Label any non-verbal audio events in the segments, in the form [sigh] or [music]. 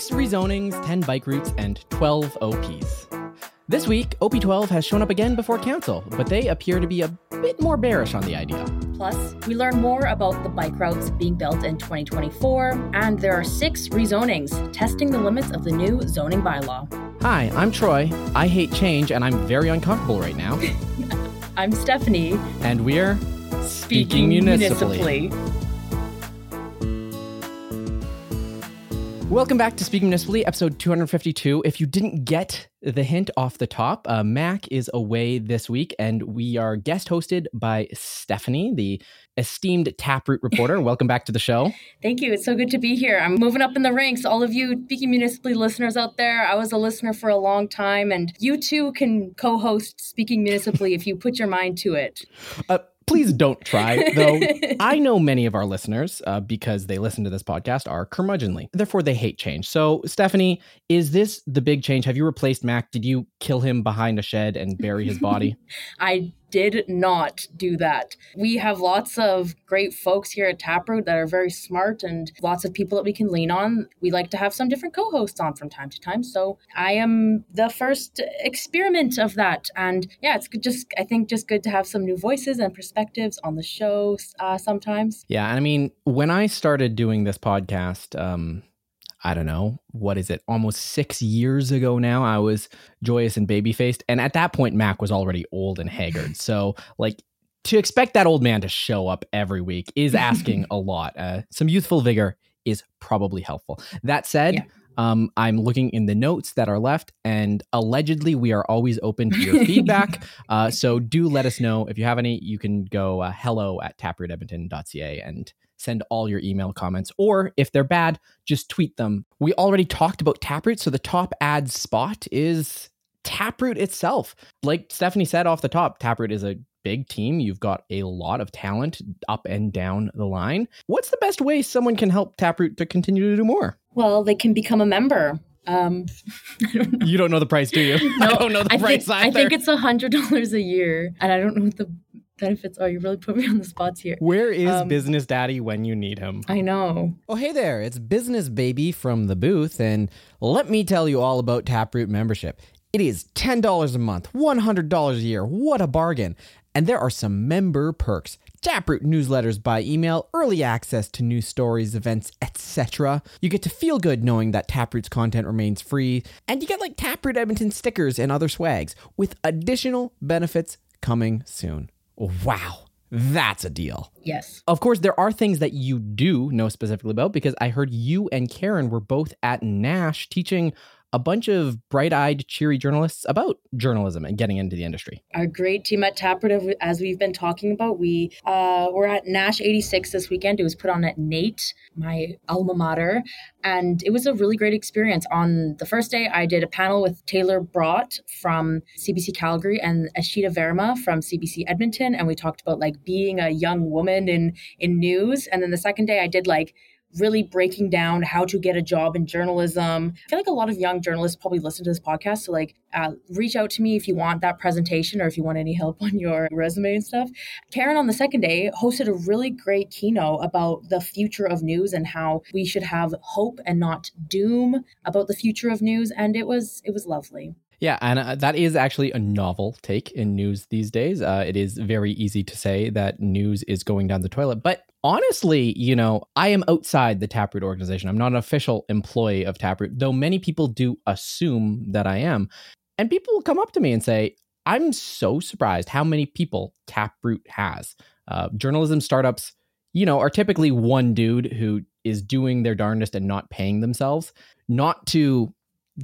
six rezonings, 10 bike routes, and 12 OPs. This week, OP12 has shown up again before council, but they appear to be a bit more bearish on the idea. Plus, we learn more about the bike routes being built in 2024, and there are six rezonings testing the limits of the new zoning bylaw. Hi, I'm Troy. I hate change, and I'm very uncomfortable right now. [laughs] I'm Stephanie. And we're speaking, municipally. municipally. Welcome back to Speaking Municipally, episode 252. If you didn't get the hint off the top, uh, Mac is away this week, and we are guest hosted by Stephanie, the esteemed Taproot reporter. [laughs] Welcome back to the show. Thank you. It's so good to be here. I'm moving up in the ranks. All of you Speaking Municipally listeners out there, I was a listener for a long time, and you too can co host Speaking Municipally if you put your mind to it. Uh, please don't try, though. [laughs] I know many of our listeners, uh, because they listen to this podcast, are curmudgeonly. Therefore, they hate change. So, Stephanie, is this the big change? Have you replaced Mac? Did you kill him behind a shed and bury his body? [laughs] I did not do that. We have lots of great folks here at Taproot that are very smart and lots of people that we can lean on. We like to have some different co hosts on from time to time. So I am the first experiment of that. And yeah, it's just, I think, just good to have some new voices and perspectives on the show uh, sometimes. Yeah. And I mean, when I started doing this podcast, um, I don't know, what is it, almost six years ago now, I was joyous and baby faced. And at that point, Mac was already old and haggard. So, like, to expect that old man to show up every week is asking [laughs] a lot. Uh, some youthful vigor is probably helpful. That said, yeah. Um, I'm looking in the notes that are left, and allegedly, we are always open to your feedback. [laughs] Uh, so do let us know if you have any. You can go uh, hello at taprootedmonton.ca and send all your email comments. Or if they're bad, just tweet them. We already talked about Taproot, so the top ad spot is Taproot itself. Like Stephanie said off the top, Taproot is a big team. You've got a lot of talent up and down the line. What's the best way someone can help Taproot to continue to do more? Well, they can become a member. Um, [laughs] don't you don't know the price, do you? No, [laughs] I don't know the I price think, either. I think it's a hundred dollars a year, and I don't know what the benefits are. You really put me on the spots here. Where is um, Business Daddy when you need him? I know. Oh, hey there. It's Business Baby from the booth, and let me tell you all about Taproot membership. It is $10 a month, $100 a year. What a bargain. And there are some member perks. Taproot newsletters by email, early access to new stories, events, etc. You get to feel good knowing that Taproot's content remains free, and you get like Taproot Edmonton stickers and other swags with additional benefits coming soon. Wow. That's a deal. Yes. Of course, there are things that you do know specifically about because I heard you and Karen were both at Nash teaching a bunch of bright eyed, cheery journalists about journalism and getting into the industry. Our great team at Taproot, as we've been talking about, we uh, were at Nash 86 this weekend. It was put on at NAIT, my alma mater. And it was a really great experience. On the first day, I did a panel with Taylor Brott from CBC Calgary and Ashita Verma from CBC Edmonton. And we talked about like being a young woman in, in news. And then the second day, I did like really breaking down how to get a job in journalism. I feel like a lot of young journalists probably listen to this podcast. So, like, uh, reach out to me if you want that presentation or if you want any help [laughs] on your resume and stuff. Karen on the second day hosted a really great keynote about the future of news and how we should have hope and not doom about the future of news. And it was it was lovely. Yeah, and uh, that is actually a novel take in news these days. Uh, it is very easy to say that news is going down the toilet, but honestly, you know, I am outside the Taproot organization. I'm not an official employee of Taproot, though many people do assume that I am. And people will come up to me and say, I'm so surprised how many people Taproot has. Uh, journalism startups, you know, are typically one dude who is doing their darndest and not paying themselves, not to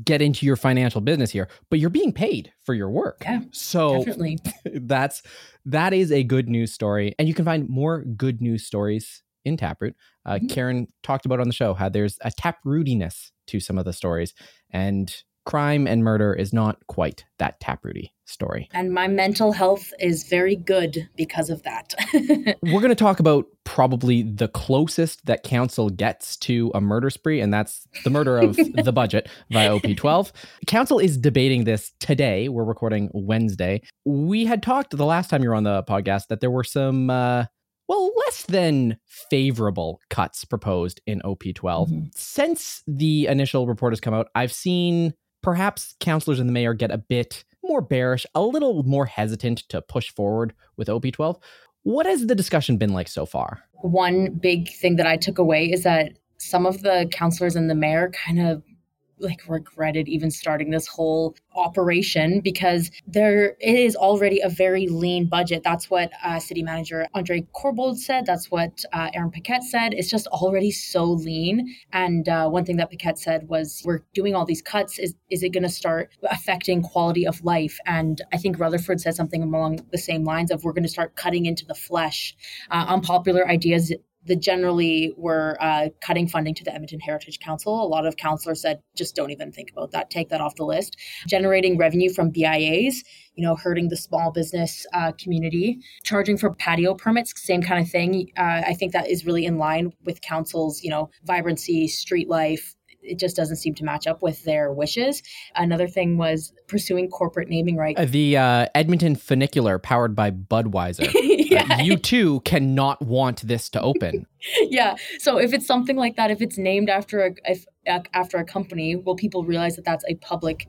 get into your financial business here, but you're being paid for your work. Yeah. So definitely. [laughs] that's that is a good news story. And you can find more good news stories in Taproot. Uh, mm-hmm. Karen talked about on the show how there's a taprootiness to some of the stories. And crime and murder is not quite that taprooty story. And my mental health is very good because of that. [laughs] We're going to talk about probably the closest that council gets to a murder spree, and that's the murder of [laughs] the budget via OP12. Council is debating this today. We're recording Wednesday. We had talked the last time you were on the podcast that there were some. Uh, well, less than favorable cuts proposed in OP12. Mm-hmm. Since the initial report has come out, I've seen perhaps councillors and the mayor get a bit more bearish, a little more hesitant to push forward with OP12. What has the discussion been like so far? One big thing that I took away is that some of the councillors and the mayor kind of like regretted even starting this whole operation because there is already a very lean budget. That's what uh, City Manager Andre Corbould said. That's what uh, Aaron Paquette said. It's just already so lean. And uh, one thing that Paquette said was, "We're doing all these cuts. Is is it going to start affecting quality of life?" And I think Rutherford said something along the same lines of, "We're going to start cutting into the flesh." Uh, unpopular ideas the generally were uh, cutting funding to the Edmonton Heritage Council. A lot of councillors said, just don't even think about that. Take that off the list. Generating revenue from BIAs, you know, hurting the small business uh, community. Charging for patio permits, same kind of thing. Uh, I think that is really in line with council's, you know, vibrancy, street life, it just doesn't seem to match up with their wishes. Another thing was pursuing corporate naming rights. Uh, the uh, Edmonton funicular powered by Budweiser. [laughs] yeah. Uh, you too cannot want this to open. [laughs] yeah. So if it's something like that, if it's named after a if, after a company, will people realize that that's a public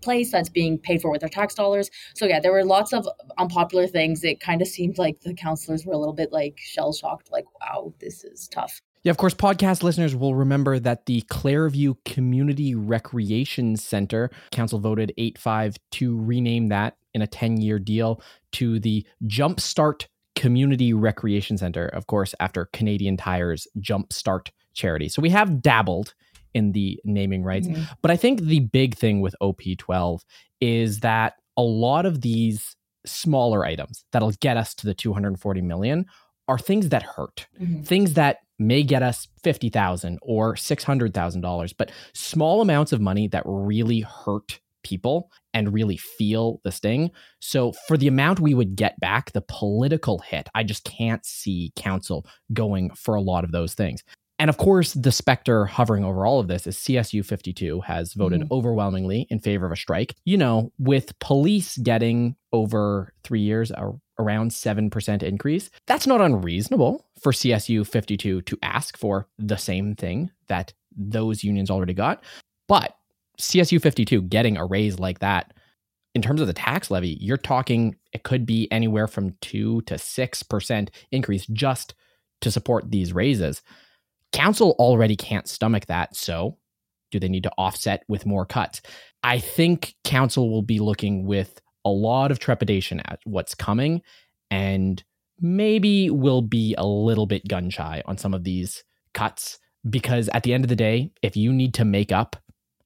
place that's being paid for with their tax dollars. So yeah, there were lots of unpopular things. It kind of seemed like the councillors were a little bit like shell shocked, like, wow, this is tough. Yeah, of course, podcast listeners will remember that the Clareview Community Recreation Center Council voted 8 5 to rename that in a 10 year deal to the Jumpstart Community Recreation Center, of course, after Canadian Tire's Jumpstart charity. So we have dabbled in the naming rights. Mm-hmm. But I think the big thing with OP12 is that a lot of these smaller items that'll get us to the 240 million are things that hurt, mm-hmm. things that may get us 50,000 or $600,000, but small amounts of money that really hurt people and really feel the sting. So for the amount we would get back, the political hit, I just can't see council going for a lot of those things. And of course, the specter hovering over all of this is CSU 52 has voted mm-hmm. overwhelmingly in favor of a strike. You know, with police getting over three years a, around 7% increase, that's not unreasonable for CSU 52 to ask for the same thing that those unions already got. But CSU 52 getting a raise like that, in terms of the tax levy, you're talking it could be anywhere from 2 to 6% increase just to support these raises. Council already can't stomach that. So, do they need to offset with more cuts? I think council will be looking with a lot of trepidation at what's coming and maybe will be a little bit gun shy on some of these cuts because at the end of the day, if you need to make up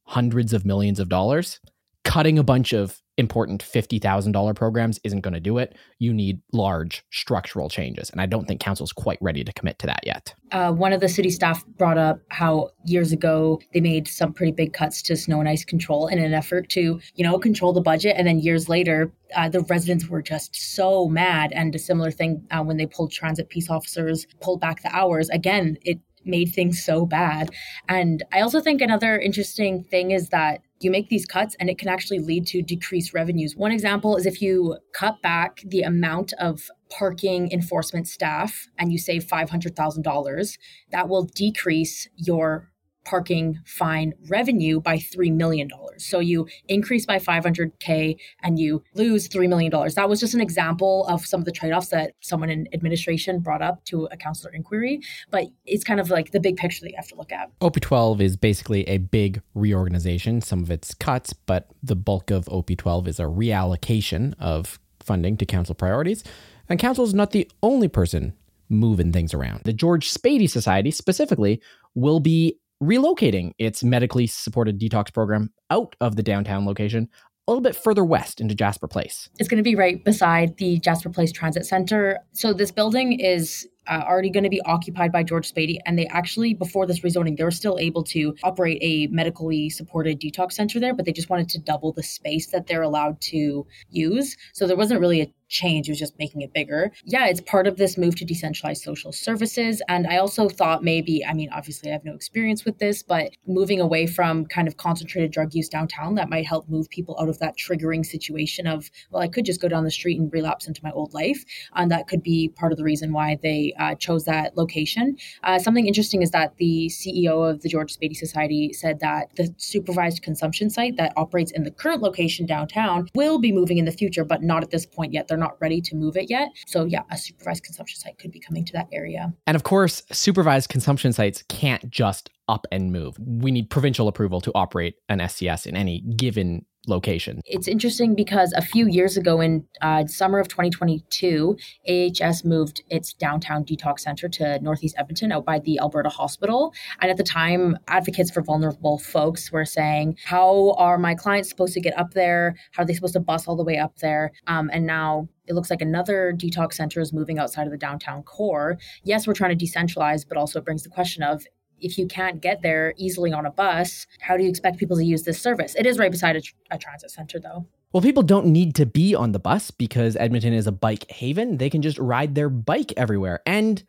hundreds of millions of dollars, cutting a bunch of important $50,000 programs isn't going to do it. You need large structural changes. And I don't think council's quite ready to commit to that yet. Uh, one of the city staff brought up how years ago they made some pretty big cuts to snow and ice control in an effort to, you know, control the budget. And then years later, uh, the residents were just so mad. And a similar thing uh, when they pulled transit peace officers, pulled back the hours. Again, it made things so bad. And I also think another interesting thing is that you make these cuts and it can actually lead to decreased revenues. One example is if you cut back the amount of parking enforcement staff and you save $500,000, that will decrease your parking fine revenue by $3 million. So you increase by 500K and you lose $3 million. That was just an example of some of the trade offs that someone in administration brought up to a councillor inquiry. But it's kind of like the big picture that you have to look at. OP12 is basically a big reorganization. Some of it's cuts, but the bulk of OP12 is a reallocation of funding to council priorities. And council is not the only person moving things around. The George Spady Society specifically will be relocating its medically supported detox program out of the downtown location a little bit further west into Jasper Place. It's going to be right beside the Jasper Place Transit Center. So this building is uh, already going to be occupied by George Spady. And they actually, before this rezoning, they were still able to operate a medically supported detox center there, but they just wanted to double the space that they're allowed to use. So there wasn't really a change, it was just making it bigger. Yeah, it's part of this move to decentralize social services. And I also thought maybe, I mean, obviously I have no experience with this, but moving away from kind of concentrated drug use downtown, that might help move people out of that triggering situation of, well, I could just go down the street and relapse into my old life. And that could be part of the reason why they they uh, chose that location. Uh, something interesting is that the CEO of the George Spady Society said that the supervised consumption site that operates in the current location downtown will be moving in the future, but not at this point yet. They're not ready to move it yet. So, yeah, a supervised consumption site could be coming to that area. And of course, supervised consumption sites can't just up and move. We need provincial approval to operate an SCS in any given location. It's interesting because a few years ago in uh, summer of 2022, AHS moved its downtown detox center to Northeast Edmonton out by the Alberta Hospital. And at the time, advocates for vulnerable folks were saying, How are my clients supposed to get up there? How are they supposed to bus all the way up there? Um, and now it looks like another detox center is moving outside of the downtown core. Yes, we're trying to decentralize, but also it brings the question of if you can't get there easily on a bus, how do you expect people to use this service? It is right beside a, tr- a transit center, though. Well, people don't need to be on the bus because Edmonton is a bike haven. They can just ride their bike everywhere. And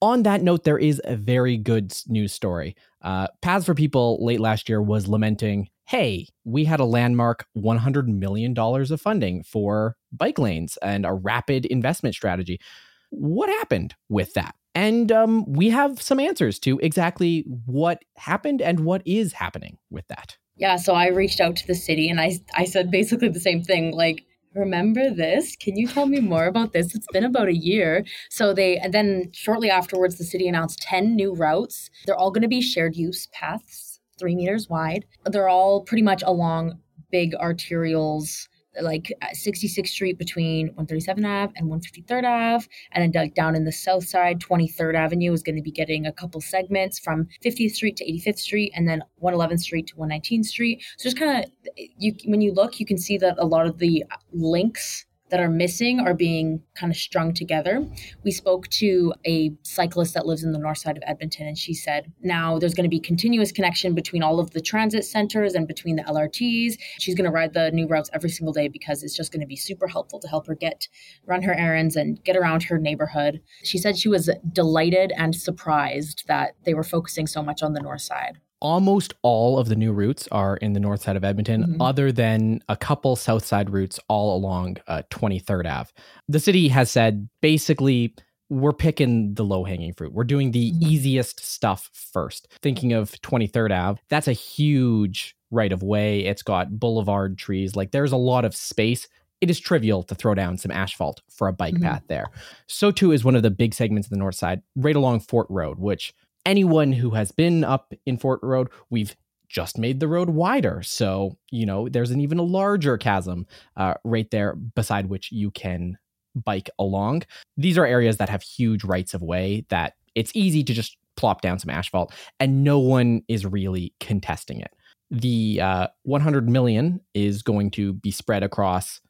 on that note, there is a very good news story. Uh, Paths for People late last year was lamenting hey, we had a landmark $100 million of funding for bike lanes and a rapid investment strategy. What happened with that? And um, we have some answers to exactly what happened and what is happening with that. Yeah, so I reached out to the city and I, I said basically the same thing like, remember this? Can you tell me more about this? It's been about a year. So they, and then shortly afterwards, the city announced 10 new routes. They're all going to be shared use paths, three meters wide. They're all pretty much along big arterials like uh, 66th Street between 137 Ave and 153rd Ave. And then down in the south side, 23rd Avenue is going to be getting a couple segments from 50th Street to 85th Street and then 111th Street to 119th Street. So just kind of, you when you look, you can see that a lot of the uh, links that are missing are being kind of strung together. We spoke to a cyclist that lives in the north side of Edmonton, and she said now there's going to be continuous connection between all of the transit centers and between the LRTs. She's going to ride the new routes every single day because it's just going to be super helpful to help her get run her errands and get around her neighborhood. She said she was delighted and surprised that they were focusing so much on the north side almost all of the new routes are in the north side of Edmonton, mm-hmm. other than a couple south side routes all along uh, 23rd Ave. The city has said basically we're picking the low hanging fruit. We're doing the mm-hmm. easiest stuff first. Thinking of 23rd Ave, that's a huge right of way. It's got boulevard trees. Like there's a lot of space. It is trivial to throw down some asphalt for a bike mm-hmm. path there. So too is one of the big segments of the north side, right along Fort Road, which anyone who has been up in Fort Road, we've just made the road wider. So, you know, there's an even larger chasm uh, right there beside which you can bike along. These are areas that have huge rights of way that it's easy to just plop down some asphalt and no one is really contesting it. The uh, 100 million is going to be spread across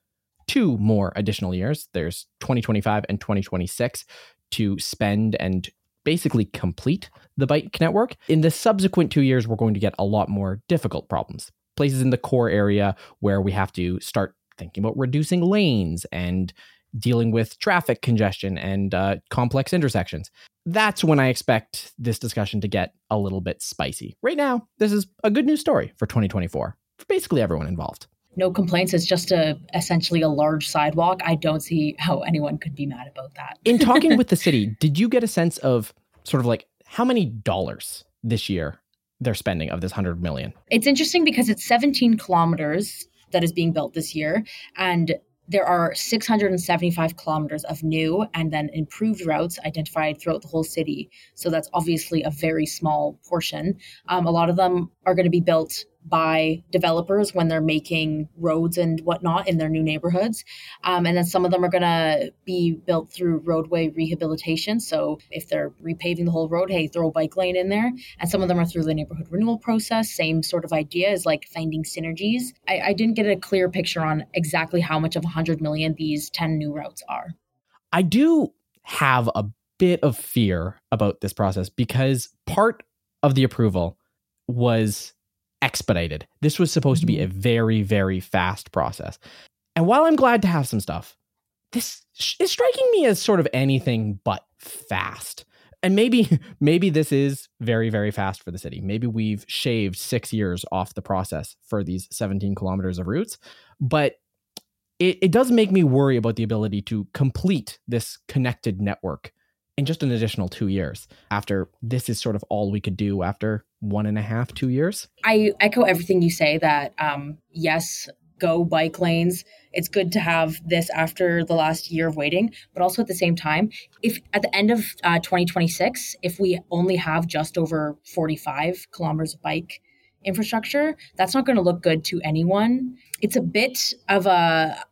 two more additional years. There's 2025 and 2026 to spend and basically complete the bike network. In the subsequent two years, we're going to get a lot more difficult problems. Places in the core area where we have to start thinking about reducing lanes and dealing with traffic congestion and uh, complex intersections. That's when I expect this discussion to get a little bit spicy. Right now, this is a good news story for 2024 for basically everyone involved no complaints. It's just a essentially a large sidewalk. I don't see how anyone could be mad about that. In talking with the [laughs] city, did you get a sense of sort of like how many dollars this year they're spending of this 100 million? It's interesting because it's 17 kilometers that is being built this year and there are 675 kilometers of new and then improved routes identified throughout the whole city. So that's obviously a very small portion. Um, a lot of them are going to be built by developers when they're making roads and whatnot in their new neighborhoods. Um, and then some of them are going to be built through roadway rehabilitation. So if they're repaving the whole road, hey, throw a bike lane in there. And some of them are through the neighborhood renewal process. Same sort of idea is like finding synergies. I, I didn't get a clear picture on exactly how much of 100 million these 10 new routes are. I do have a bit of fear about this process because part of the approval was expedited. This was supposed to be a mm-hmm. very, very fast process. And while I'm glad to have some stuff, this is striking me as sort of anything but fast. And maybe, [laughs] maybe this is very, very fast for the city. Maybe we've shaved six years off the process for these 17 kilometers of routes. But it, it does make me worry about the ability to complete this connected network in just an additional two years after this is sort of all we could do after one and a half, two years. I echo everything you say that um, yes, go bike lanes. It's good to have this after the last year of waiting, but also at the same time, if at the end of uh, 2026, if we only have just over 45 kilometers of bike infrastructure, that's not going to look good to anyone. It's a bit of a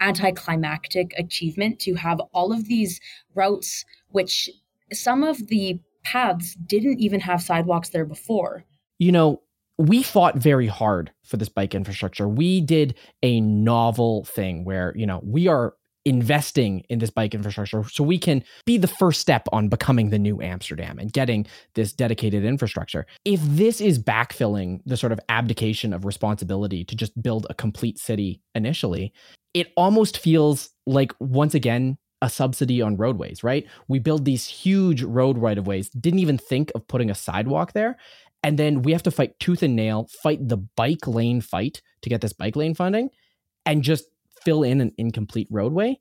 anticlimactic achievement to have all of these routes, which some of the paths didn't even have sidewalks there before. You know, we fought very hard for this bike infrastructure. We did a novel thing where, you know, we are investing in this bike infrastructure so we can be the first step on becoming the new Amsterdam and getting this dedicated infrastructure. If this is backfilling the sort of abdication of responsibility to just build a complete city initially, it almost feels like once again a subsidy on roadways, right? We build these huge road right of ways, didn't even think of putting a sidewalk there. And then we have to fight tooth and nail, fight the bike lane fight to get this bike lane funding and just fill in an incomplete roadway.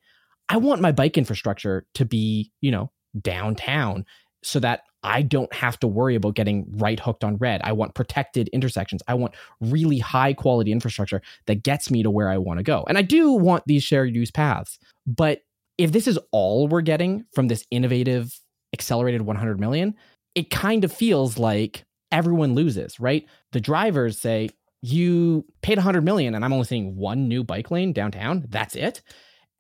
I want my bike infrastructure to be, you know, downtown so that I don't have to worry about getting right hooked on red. I want protected intersections. I want really high quality infrastructure that gets me to where I want to go. And I do want these shared use paths. But if this is all we're getting from this innovative accelerated 100 million, it kind of feels like everyone loses, right? The drivers say, you paid 100 million and I'm only seeing one new bike lane downtown. That's it.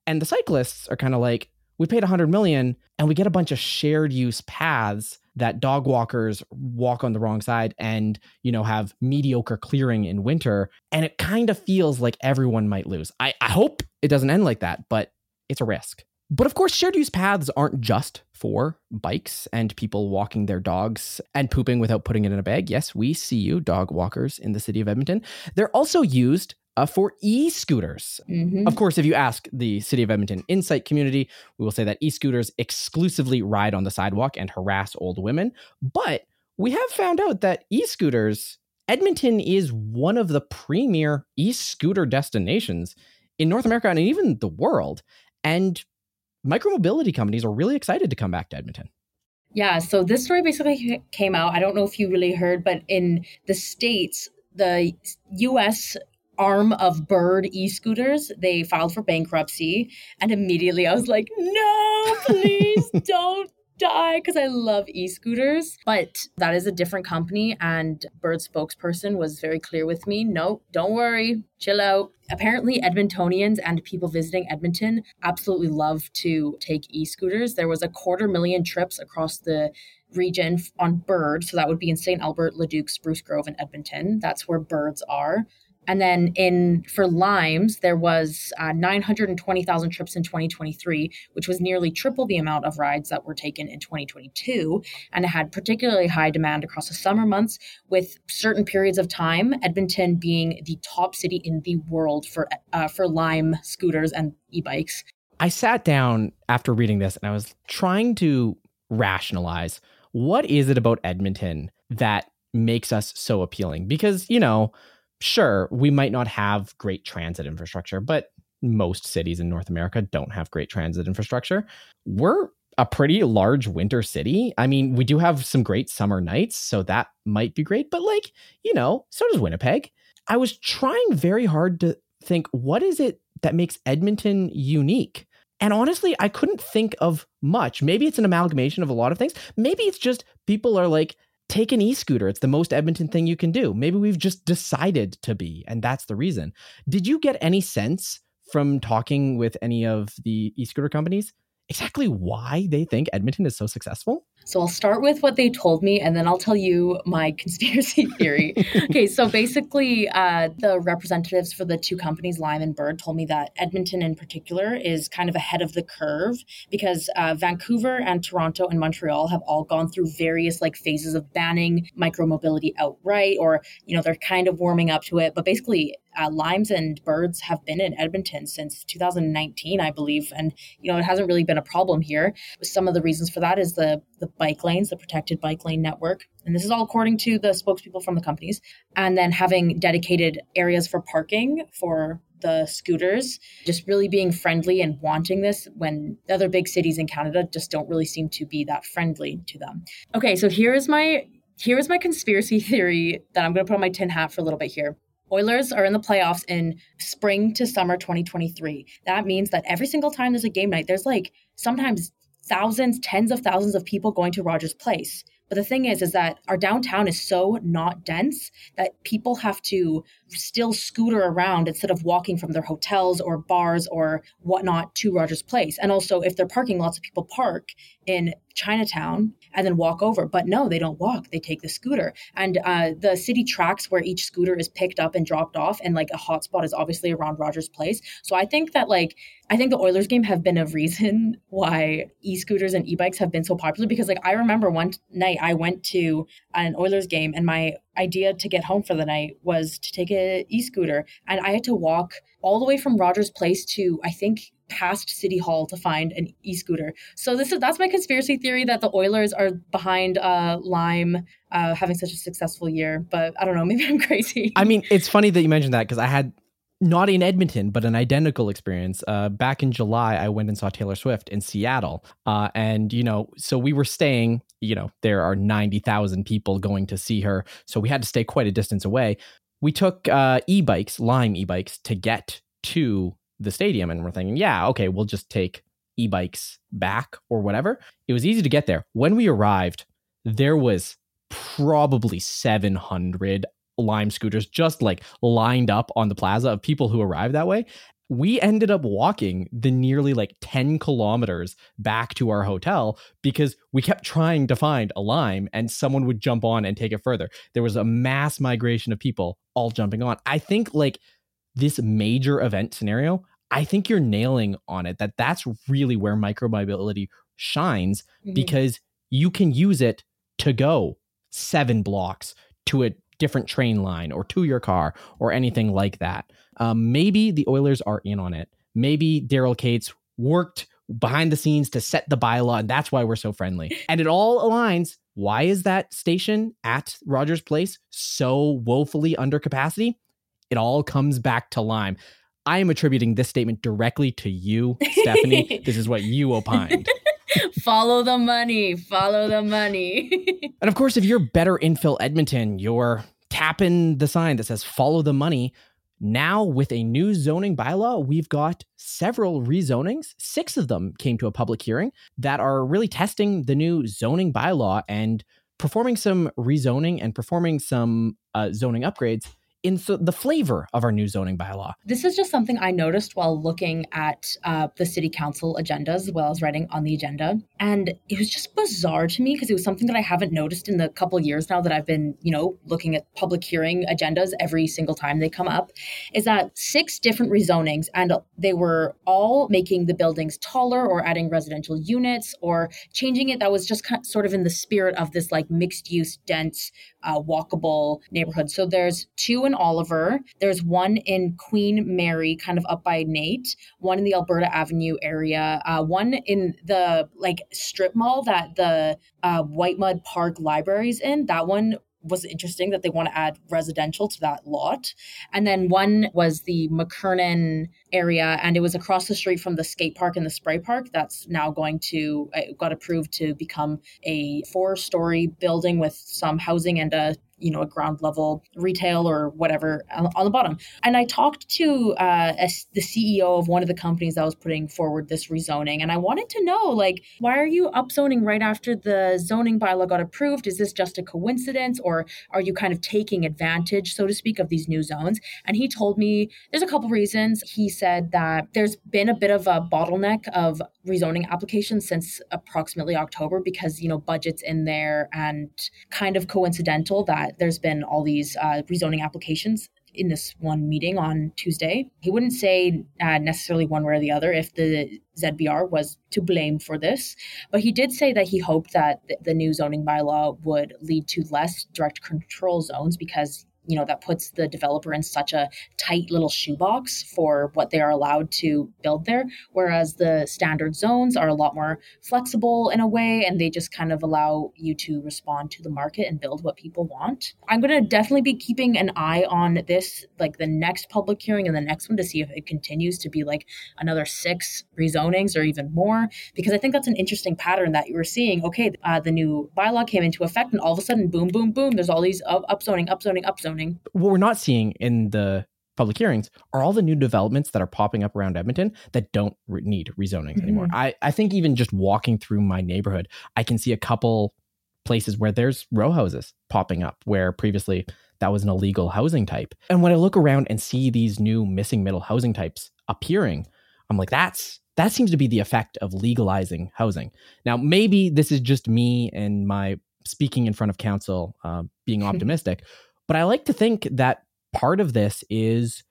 And the cyclists are kind of like, we paid 100 million and we get a bunch of shared use paths that dog walkers walk on the wrong side and you know have mediocre clearing in winter and it kind of feels like everyone might lose I, I hope it doesn't end like that but it's a risk but of course, shared use paths aren't just for bikes and people walking their dogs and pooping without putting it in a bag. Yes, we see you, dog walkers in the city of Edmonton. They're also used uh, for e scooters. Mm-hmm. Of course, if you ask the City of Edmonton Insight community, we will say that e scooters exclusively ride on the sidewalk and harass old women. But we have found out that e scooters, Edmonton is one of the premier e scooter destinations in North America and even the world. And micromobility companies are really excited to come back to Edmonton. Yeah, so this story basically came out. I don't know if you really heard, but in the States, the US arm of Bird e scooters, they filed for bankruptcy. And immediately I was like, no, please [laughs] don't die because I love e scooters. But that is a different company. And Bird spokesperson was very clear with me no, don't worry, chill out. Apparently, Edmontonians and people visiting Edmonton absolutely love to take e scooters. There was a quarter million trips across the region on Bird. So that would be in St. Albert, Leduc, Spruce Grove, and Edmonton. That's where birds are. And then in for limes, there was uh, 920,000 trips in 2023, which was nearly triple the amount of rides that were taken in 2022. And it had particularly high demand across the summer months, with certain periods of time, Edmonton being the top city in the world for uh, for lime scooters and e-bikes. I sat down after reading this and I was trying to rationalize what is it about Edmonton that makes us so appealing? Because, you know, sure, we might not have great transit infrastructure, but most cities in North America don't have great transit infrastructure. We're a pretty large winter city. I mean, we do have some great summer nights, so that might be great, but like, you know, so does Winnipeg. I was trying very hard to think what is it that makes Edmonton unique? And honestly, I couldn't think of much. Maybe it's an amalgamation of a lot of things. Maybe it's just people are like, take an e-scooter. It's the most Edmonton thing you can do. Maybe we've just decided to be, and that's the reason. Did you get any sense from talking with any of the e-scooter companies exactly why they think Edmonton is so successful? So I'll start with what they told me, and then I'll tell you my [laughs] conspiracy theory. okay, so basically, uh, the representatives for the two companies, Lime and Bird, told me that Edmonton, in particular, is kind of ahead of the curve because uh, Vancouver and Toronto and Montreal have all gone through various like phases of banning micromobility outright, or you know they're kind of warming up to it. But basically, uh, limes and birds have been in Edmonton since 2019, I believe, and you know it hasn't really been a problem here. Some of the reasons for that is the the bike lanes, the protected bike lane network. And this is all according to the spokespeople from the companies. And then having dedicated areas for parking for the scooters, just really being friendly and wanting this when other big cities in Canada just don't really seem to be that friendly to them. Okay, so here's my here's my conspiracy [laughs] theory that I'm going to put on my tin hat for a little bit here. Oilers are in the playoffs in spring to summer 2023. That means that every single time there's a game night, there's like sometimes thousands, tens of thousands of people going to Rogers Place. But the thing is, is that our downtown is so not dense that people have to still scooter around instead of walking from their hotels or bars or whatnot to Rogers Place. And also, if they're parking, lots of people park in Chinatown and then walk over. But no, they don't walk. They take the scooter. And uh, the city tracks where each scooter is picked up and dropped off. And like a hotspot is obviously around Rogers Place. So I think that like, I think the Oilers game have been a reason [laughs] why e scooters and e bikes have been so popular because like I remember one night I went to an Oilers game and my idea to get home for the night was to take a e-scooter and I had to walk all the way from Rogers Place to I think past City Hall to find an e-scooter. So this is that's my conspiracy theory that the Oilers are behind uh, Lime uh, having such a successful year. But I don't know, [laughs] maybe I'm crazy. I mean, it's funny that you mentioned that because I had not in Edmonton, but an identical experience. Uh, back in July, I went and saw Taylor Swift in Seattle. Uh, and, you know, so we were staying, you know, there are 90,000 people going to see her. So we had to stay quite a distance away. We took uh, e bikes, Lime e bikes, to get to the stadium. And we're thinking, yeah, okay, we'll just take e bikes back or whatever. It was easy to get there. When we arrived, there was probably 700 Lime scooters just like lined up on the plaza of people who arrived that way. We ended up walking the nearly like 10 kilometers back to our hotel because we kept trying to find a lime and someone would jump on and take it further. There was a mass migration of people all jumping on. I think like this major event scenario, I think you're nailing on it that that's really where micromobility shines mm-hmm. because you can use it to go seven blocks to a different train line or to your car or anything like that. Um, maybe the Oilers are in on it. Maybe Daryl Katz worked behind the scenes to set the bylaw, and that's why we're so friendly. [laughs] And it all aligns. Why is that station at Rogers Place so woefully under capacity? It all comes back to Lime. I am attributing this statement directly to you, Stephanie. [laughs] this is what you opined. [laughs] follow the money, follow the money. and of course, if you're better infill Edmonton, you're tapping the sign that says follow the money. Now, with a new zoning bylaw, we've got several rezonings. Six of them came to a public hearing that are really testing the new zoning bylaw and performing some rezoning and performing some uh, zoning upgrades in the flavor of our new zoning bylaw. This is just something I noticed while looking at uh, the city council agendas as well as writing on the agenda. And it was just bizarre to me because it was something that I haven't noticed in the couple years now that I've been, you know, looking at public hearing agendas every single time they come up. Is that six different rezonings and they were all making the buildings taller or adding residential units or changing it that was just kind of, sort of in the spirit of this like mixed use, dense, uh, walkable neighborhood. So there's two in Oliver. There's one in Queen Mary, kind of up by NAIT. One in the Alberta Avenue area. Uh, one in the like strip mall that the uh, Whitemud Park Libraries in. That one was interesting that they want to add residential to that lot. And then one was the McKernan area, and it was across the street from the skate park and the spray park. That's now going to, uh, got approved to become a four story building with some housing and a you know a ground level retail or whatever on the bottom. And i talked to uh, a, the ceo of one of the companies that was putting forward this rezoning and i wanted to know like why are you upzoning right after the zoning bylaw got approved? Is this just a coincidence or are you kind of taking advantage so to speak of these new zones? And he told me there's a couple reasons. He said that there's been a bit of a bottleneck of rezoning applications since approximately october because you know budgets in there and kind of coincidental that there's been all these uh, rezoning applications in this one meeting on Tuesday. He wouldn't say uh, necessarily one way or the other if the ZBR was to blame for this, but he did say that he hoped that the new zoning bylaw would lead to less direct control zones because you know that puts the developer in such a tight little shoebox for what they are allowed to build there. Whereas the standard zones are a lot more flexible in a way and they just kind of allow you to respond to the market and build what people want. I'm going to definitely be keeping an eye on this like the next public hearing and the next one to see if it continues to be like another six rezonings or even more because i think that's an interesting pattern that you were seeing. Okay uh, the new bylaw came into effect and all of a sudden boom boom boom there's all these up- upzoning upzoning upzoning what we're not seeing in the public hearings are all the new developments that are popping up around Edmonton that don't re- need rezoning mm-hmm. anymore. I, I think even just walking through my neighborhood, I can see a couple places where there's row houses popping up where previously that was an illegal housing type. And when I look around and see these new missing middle housing types appearing, I'm like, that's that seems to be the effect of legalizing housing. Now, maybe this is just me and my speaking in front of council uh, being [laughs] optimistic, but I like to think that part of this is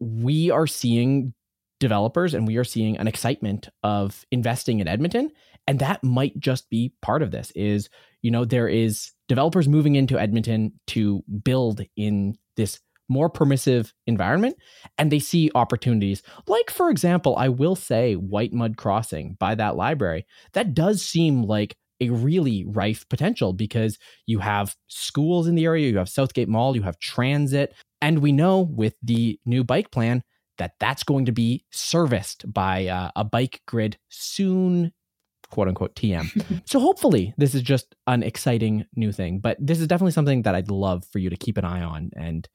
we are seeing developers and we are seeing an excitement of investing in Edmonton. And that might just be part of this is you know there is developers moving into Edmonton to build in this more permissive environment and they see opportunities. Like for example I will say Whitemud Crossing by that library that does seem like a really rife potential because you have schools in the area, you have Southgate Mall, you have transit, and we know with the new bike plan that that's going to be serviced by uh, a bike grid soon quote unquote TM. [laughs] so hopefully this is just an exciting new thing, but this is definitely something that I'd love for you to keep an eye on and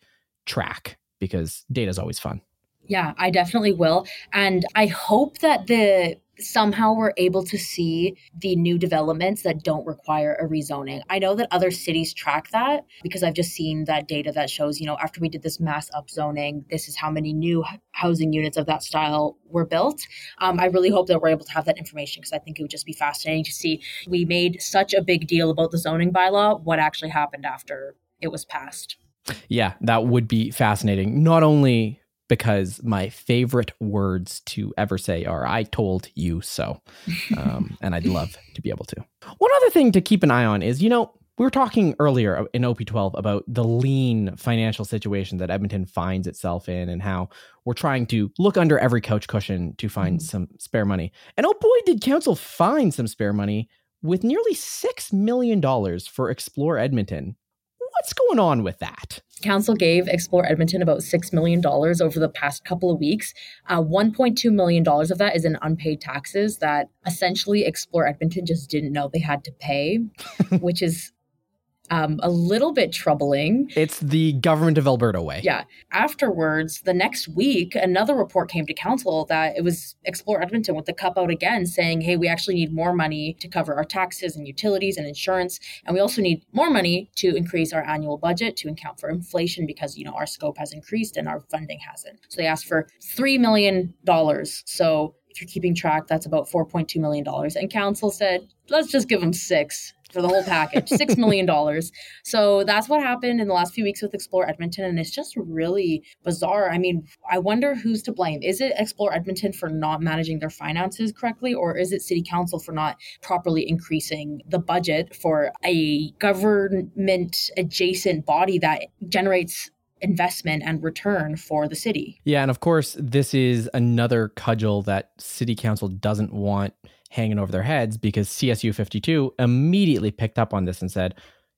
track because data is always fun. Yeah, I definitely will. And I hope that the somehow we're able to see the new developments that don't require a rezoning. I know that other cities track that because I've just seen that data that shows, you know, after we did this mass upzoning, this is how many new housing units of that style were built. Um, I really hope that we're able to have that information because I think it would just be fascinating to see. We made such a big deal about the zoning bylaw, what actually happened after it was passed. Yeah, that would be fascinating. Not only because my favorite words to ever say are I told you so. Um, [laughs] and I'd love to be able to. One other thing to keep an eye on is, you know, we were talking earlier in OP12 about the lean financial situation that Edmonton finds itself in and how we're trying to look under every couch cushion to find mm some spare money. And oh boy, did council find some spare money with nearly $6 million for Explore Edmonton what's going on with that? Council gave Explore Edmonton about $6 million over the past couple of weeks. Uh, $1.2 million of that is in unpaid taxes that essentially Explore Edmonton just didn't know they had to pay, [laughs] which is um, a little bit troubling. It's the government of Alberta way. Yeah. Afterwards, the next week, another report came to council that it was Explore Edmonton with the cup out again, saying, hey, we actually need more money to cover our taxes and utilities and insurance. And we also need more money to increase our annual budget to account for inflation because, you know, our scope has increased and our funding hasn't. So they asked for $3 million. So if you're keeping track, that's about $4.2 million. And council said, let's just give them six for the whole package, $6 [laughs] million. So that's what happened in the last few weeks with Explore Edmonton. And it's just really bizarre. I mean, I wonder who's to blame. Is it Explore Edmonton for not managing their finances correctly, or is it City Council for not properly increasing the budget for a government adjacent body that generates investment and return for the city. Yeah, and of course, this is another cudgel that city council doesn't want hanging over their heads because CSU 52 immediately picked up on this and said,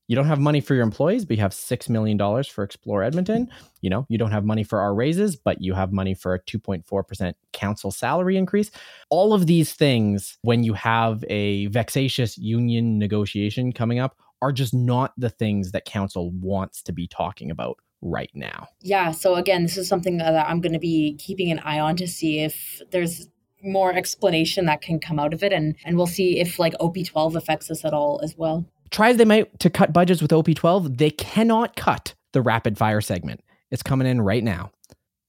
you don't have money for your employees, but you have $6 million for Explore Edmonton. You know, you don't have money for our raises, but you have money for a 2.4% council salary increase. All of these things, when you have a vexatious union negotiation coming up, are just not the things that council wants to be talking about right now. Yeah. So, again, this is something that I'm going to be keeping an eye on to see if there's more explanation that can come out of it and and we'll see if like op12 affects us at all as well. Try as they might to cut budgets with op12 they cannot cut the rapid fire segment. It's coming in right now.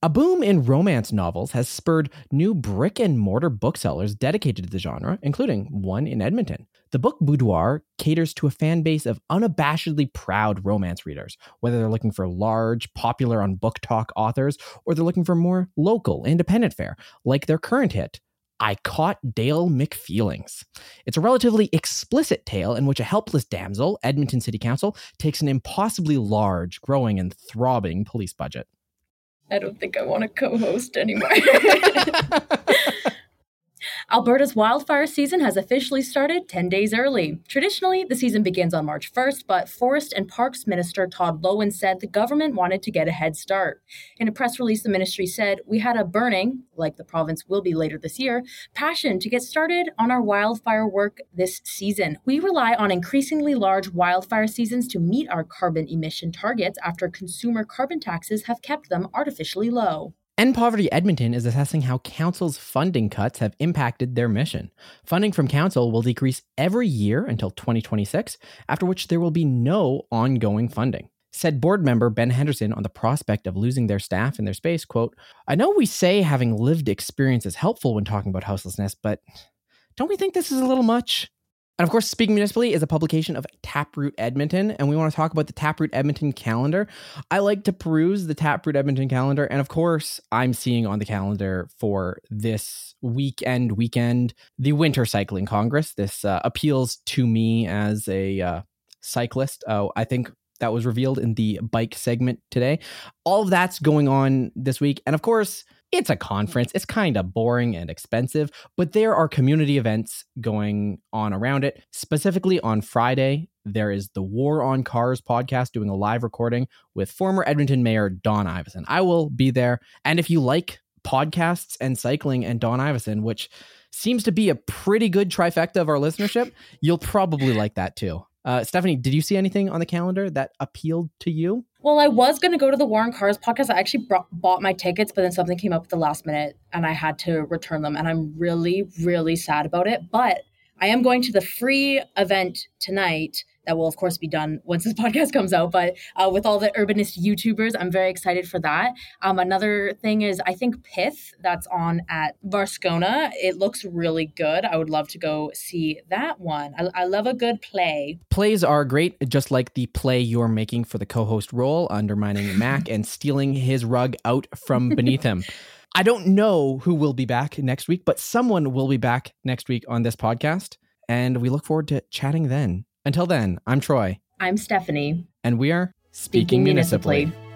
A boom in romance novels has spurred new brick and mortar booksellers dedicated to the genre, including one in Edmonton. The book Boudoir caters to a fan base of unabashedly proud romance readers, whether they're looking for large, popular on BookTok authors, or they're looking for more local, independent fare, like their current hit, I Caught Dale McFeelings. It's a relatively explicit tale in which a helpless damsel, Edmonton City Council, takes an impossibly large, growing, and throbbing police budget. I don't think I want to co host anymore. [laughs] [laughs] Alberta's wildfire season has officially started 10 days early. Traditionally, the season begins on March 1st, but Forest and Parks Minister Todd Loewen said the government wanted to get a head start. In a press release, the ministry said, We had a burning, like the province will be later this year, passion to get started on our wildfire work this season. We rely on increasingly large wildfire seasons to meet our carbon emission targets after consumer carbon taxes have kept them artificially low. End Poverty Edmonton is assessing how council's funding cuts have impacted their mission. Funding from council will decrease every year until 2026, after which there will be no ongoing funding. Said board member Ben Henderson on the prospect of losing their staff and their space, quote, I know we say having lived experience is helpful when talking about houselessness, but don't we think this is a little much? And of course, Speaking Municipally is a publication of Taproot Edmonton, and we want to talk about the Taproot Edmonton calendar. I like to peruse the Taproot Edmonton calendar, and of course, I'm seeing on the calendar for this weekend, weekend, the Winter Cycling Congress. This uh, appeals to me as a uh, cyclist. Oh, I think that was revealed in the bike segment today. All of that's going on this week, and of course, it's a conference. It's kind of boring and expensive, but there are community events going on around it. Specifically on Friday, there is the War on Cars podcast doing a live recording with former Edmonton Mayor Don Iveson. I will be there. And if you like podcasts and cycling and Don Iveson, which seems to be a pretty good trifecta of our listenership, you'll probably like that too. Uh, Stephanie, did you see anything on the calendar that appealed to you? Well, I was going to go to the War on Cars podcast. I actually brought, bought my tickets, but then something came up at the last minute and I had to return them. And I'm really, really sad about it. But I am going to the free event tonight that will of course be done once this [laughs] podcast comes out but uh, with all the urbanist youtubers i'm very excited for that. Um, another thing is i think pith that's on at varscona it looks really good. I would love to go see that one. I, I love a good play. Plays are great just like the play you're making for the co-host role undermining mac [laughs] and stealing his rug out from beneath him [laughs] I don't know who will be back next week, but someone will be back next week on this podcast. And we look forward to chatting then. Until then, I'm Troy. I'm Stephanie. And we are Speaking, Speaking municipally. municipally.